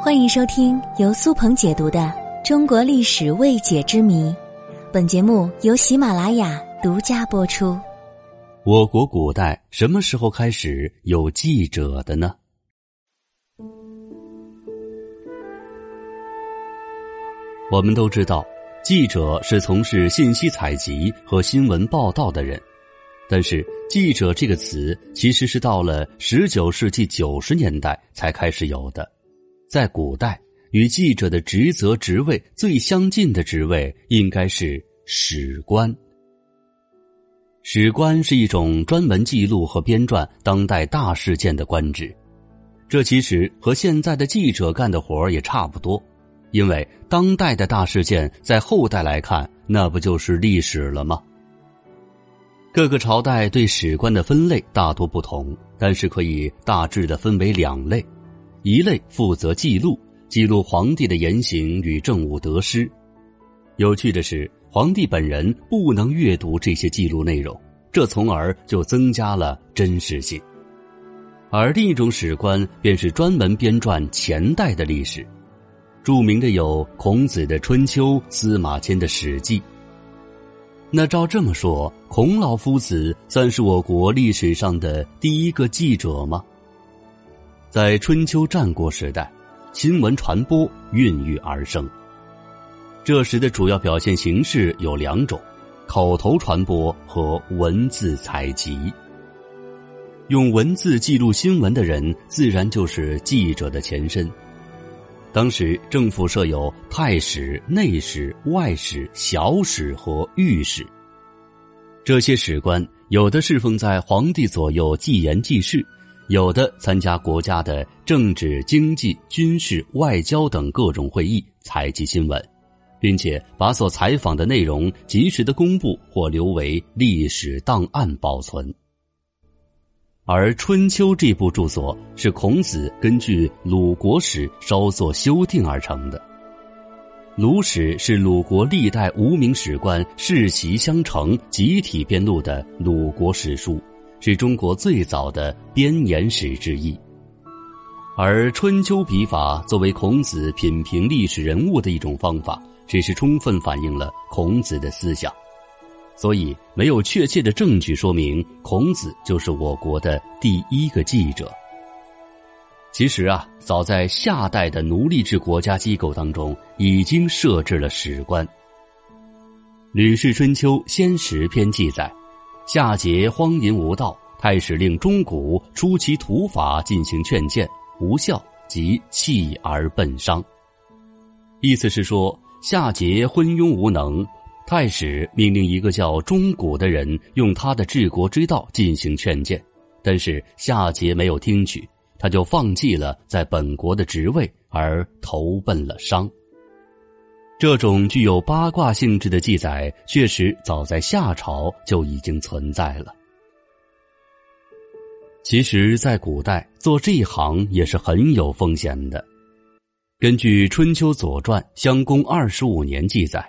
欢迎收听由苏鹏解读的《中国历史未解之谜》，本节目由喜马拉雅独家播出。我国古代什么时候开始有记者的呢？我们都知道，记者是从事信息采集和新闻报道的人，但是“记者”这个词其实是到了十九世纪九十年代才开始有的。在古代，与记者的职责职位最相近的职位应该是史官。史官是一种专门记录和编撰当代大事件的官职，这其实和现在的记者干的活儿也差不多，因为当代的大事件在后代来看，那不就是历史了吗？各个朝代对史官的分类大多不同，但是可以大致的分为两类。一类负责记录，记录皇帝的言行与政务得失。有趣的是，皇帝本人不能阅读这些记录内容，这从而就增加了真实性。而另一种史官便是专门编撰前代的历史，著名的有孔子的《春秋》，司马迁的《史记》。那照这么说，孔老夫子算是我国历史上的第一个记者吗？在春秋战国时代，新闻传播孕育而生。这时的主要表现形式有两种：口头传播和文字采集。用文字记录新闻的人，自然就是记者的前身。当时政府设有太史、内史、外史、小史和御史。这些史官有的侍奉在皇帝左右，记言记事。有的参加国家的政治、经济、军事、外交等各种会议，采集新闻，并且把所采访的内容及时的公布或留为历史档案保存。而《春秋》这部著作是孔子根据鲁国史稍作修订而成的。鲁史是鲁国历代无名史官世袭相承、集体编录的鲁国史书。是中国最早的编年史之一，而春秋笔法作为孔子品评历史人物的一种方法，只是充分反映了孔子的思想，所以没有确切的证据说明孔子就是我国的第一个记者。其实啊，早在夏代的奴隶制国家机构当中，已经设置了史官。《吕氏春秋·先史篇》记载。夏桀荒淫无道，太史令钟古出其土法进行劝谏，无效，即弃而奔商。意思是说，夏桀昏庸无能，太史命令一个叫钟古的人用他的治国之道进行劝谏，但是夏桀没有听取，他就放弃了在本国的职位，而投奔了商。这种具有八卦性质的记载，确实早在夏朝就已经存在了。其实，在古代做这一行也是很有风险的。根据《春秋左传·襄公二十五年》记载，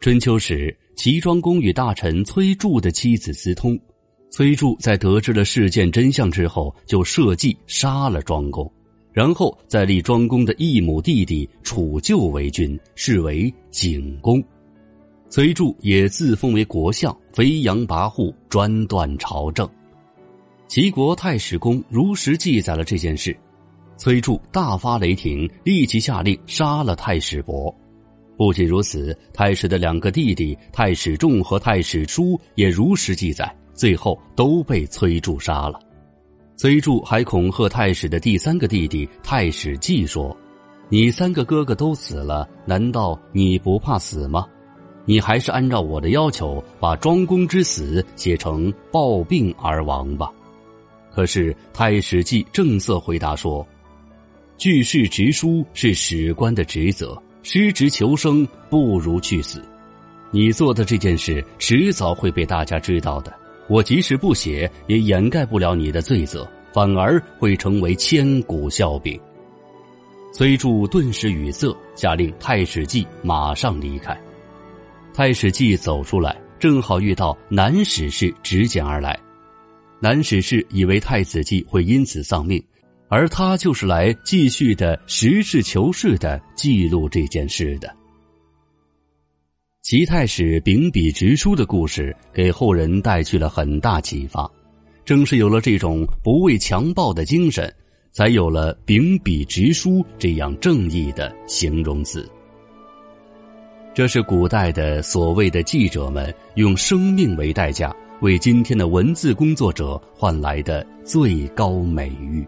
春秋时齐庄公与大臣崔杼的妻子私通，崔杼在得知了事件真相之后，就设计杀了庄公。然后再立庄公的异母弟弟楚臼为君，是为景公。崔杼也自封为国相，飞扬跋扈，专断朝政。齐国太史公如实记载了这件事，崔杼大发雷霆，立即下令杀了太史伯。不仅如此，太史的两个弟弟太史仲和太史叔也如实记载，最后都被崔杼杀了。崔杼还恐吓太史的第三个弟弟太史季说：“你三个哥哥都死了，难道你不怕死吗？你还是按照我的要求，把庄公之死写成暴病而亡吧。”可是太史季正色回答说：“据事直书是史官的职责，失职求生不如去死。你做的这件事迟早会被大家知道的。”我即使不写，也掩盖不了你的罪责，反而会成为千古笑柄。崔杼顿时语塞，下令太史记马上离开。太史记走出来，正好遇到南史氏执剑而来。南史氏以为太子季会因此丧命，而他就是来继续的实事求是的记录这件事的。齐太史秉笔直书的故事给后人带去了很大启发，正是有了这种不畏强暴的精神，才有了秉笔直书这样正义的形容词。这是古代的所谓的记者们用生命为代价为今天的文字工作者换来的最高美誉。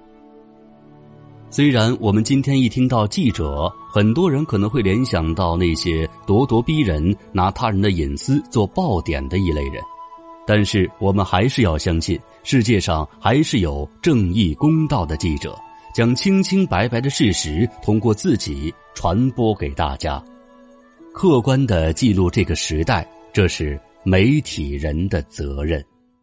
虽然我们今天一听到记者，很多人可能会联想到那些咄咄逼人、拿他人的隐私做爆点的一类人，但是我们还是要相信，世界上还是有正义公道的记者，将清清白白的事实通过自己传播给大家，客观的记录这个时代，这是媒体人的责任。